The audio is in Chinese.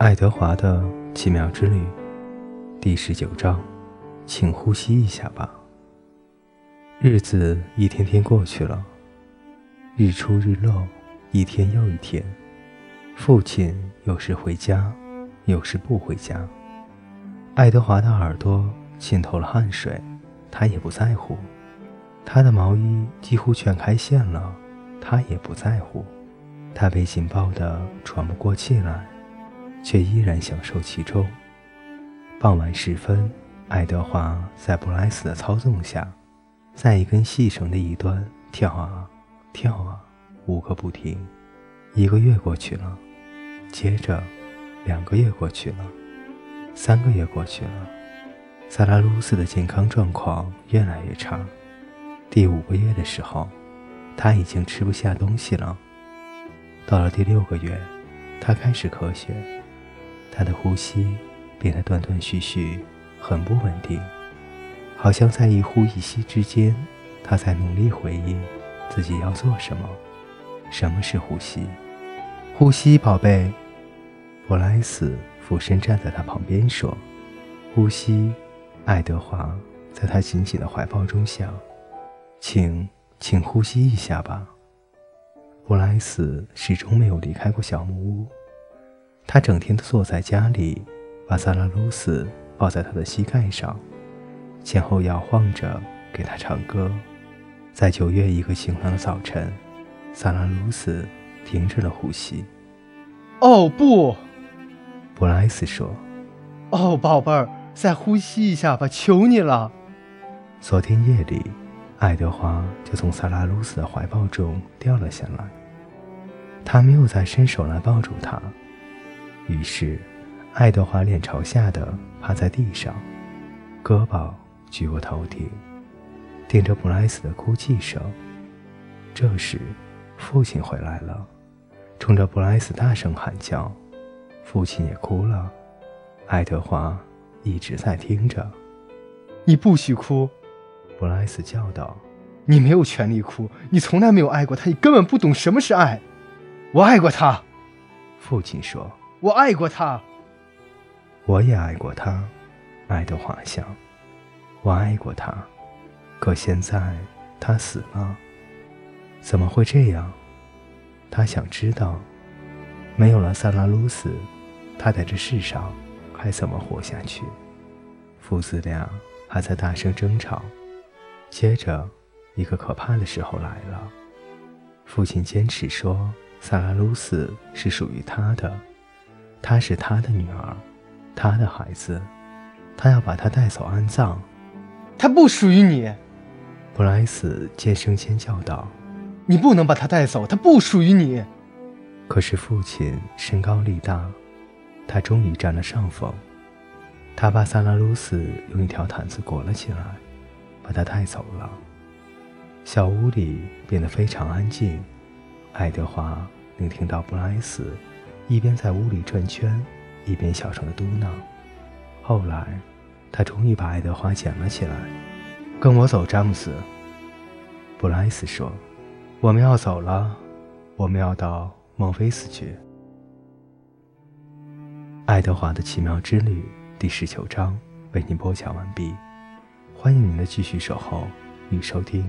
爱德华的奇妙之旅，第十九章，请呼吸一下吧。日子一天天过去了，日出日落，一天又一天。父亲有时回家，有时不回家。爱德华的耳朵浸透了汗水，他也不在乎。他的毛衣几乎全开线了，他也不在乎。他被紧抱得喘不过气来。却依然享受其中。傍晚时分，爱德华在布莱斯的操纵下，在一根细绳的一端跳啊跳啊，舞个不停。一个月过去了，接着两个月过去了，三个月过去了。萨拉鲁斯的健康状况越来越差。第五个月的时候，他已经吃不下东西了。到了第六个月，他开始咳血。他的呼吸变得断断续续，很不稳定，好像在一呼一吸之间，他在努力回忆自己要做什么。什么是呼吸？呼吸，宝贝。布莱斯俯身站在他旁边说：“呼吸。”爱德华在他紧紧的怀抱中想：“请，请呼吸一下吧。”布莱斯始终没有离开过小木屋。他整天都坐在家里，把萨拉鲁斯抱在他的膝盖上，前后摇晃着给他唱歌。在九月一个晴朗的早晨，萨拉鲁斯停止了呼吸。哦不，布莱斯说：“哦，宝贝儿，再呼吸一下吧，求你了。”昨天夜里，爱德华就从萨拉鲁斯的怀抱中掉了下来。他没有再伸手来抱住他。于是，爱德华脸朝下的趴在地上，胳膊举过头顶，听着布莱斯的哭泣声。这时，父亲回来了，冲着布莱斯大声喊叫。父亲也哭了。爱德华一直在听着。你不许哭，布莱斯叫道。你没有权利哭，你从来没有爱过他，你根本不懂什么是爱。我爱过他，父亲说。我爱过他，我也爱过他。爱德华想，我爱过他，可现在他死了，怎么会这样？他想知道，没有了萨拉鲁斯，他在这世上还怎么活下去？父子俩还在大声争吵。接着，一个可怕的时候来了。父亲坚持说，萨拉鲁斯是属于他的。她是他的女儿，他的孩子，他要把她带走安葬。她不属于你，布莱斯尖声尖叫道：“你不能把她带走，她不属于你。”可是父亲身高力大，他终于占了上风。他把萨拉鲁斯用一条毯子裹了起来，把他带走了。小屋里变得非常安静。爱德华能听到布莱斯。一边在屋里转圈，一边小声的嘟囔。后来，他终于把爱德华捡了起来。“跟我走，詹姆斯。”布莱斯说，“我们要走了，我们要到孟菲斯去。”爱德华的奇妙之旅第十九章为您播讲完毕，欢迎您的继续守候与收听。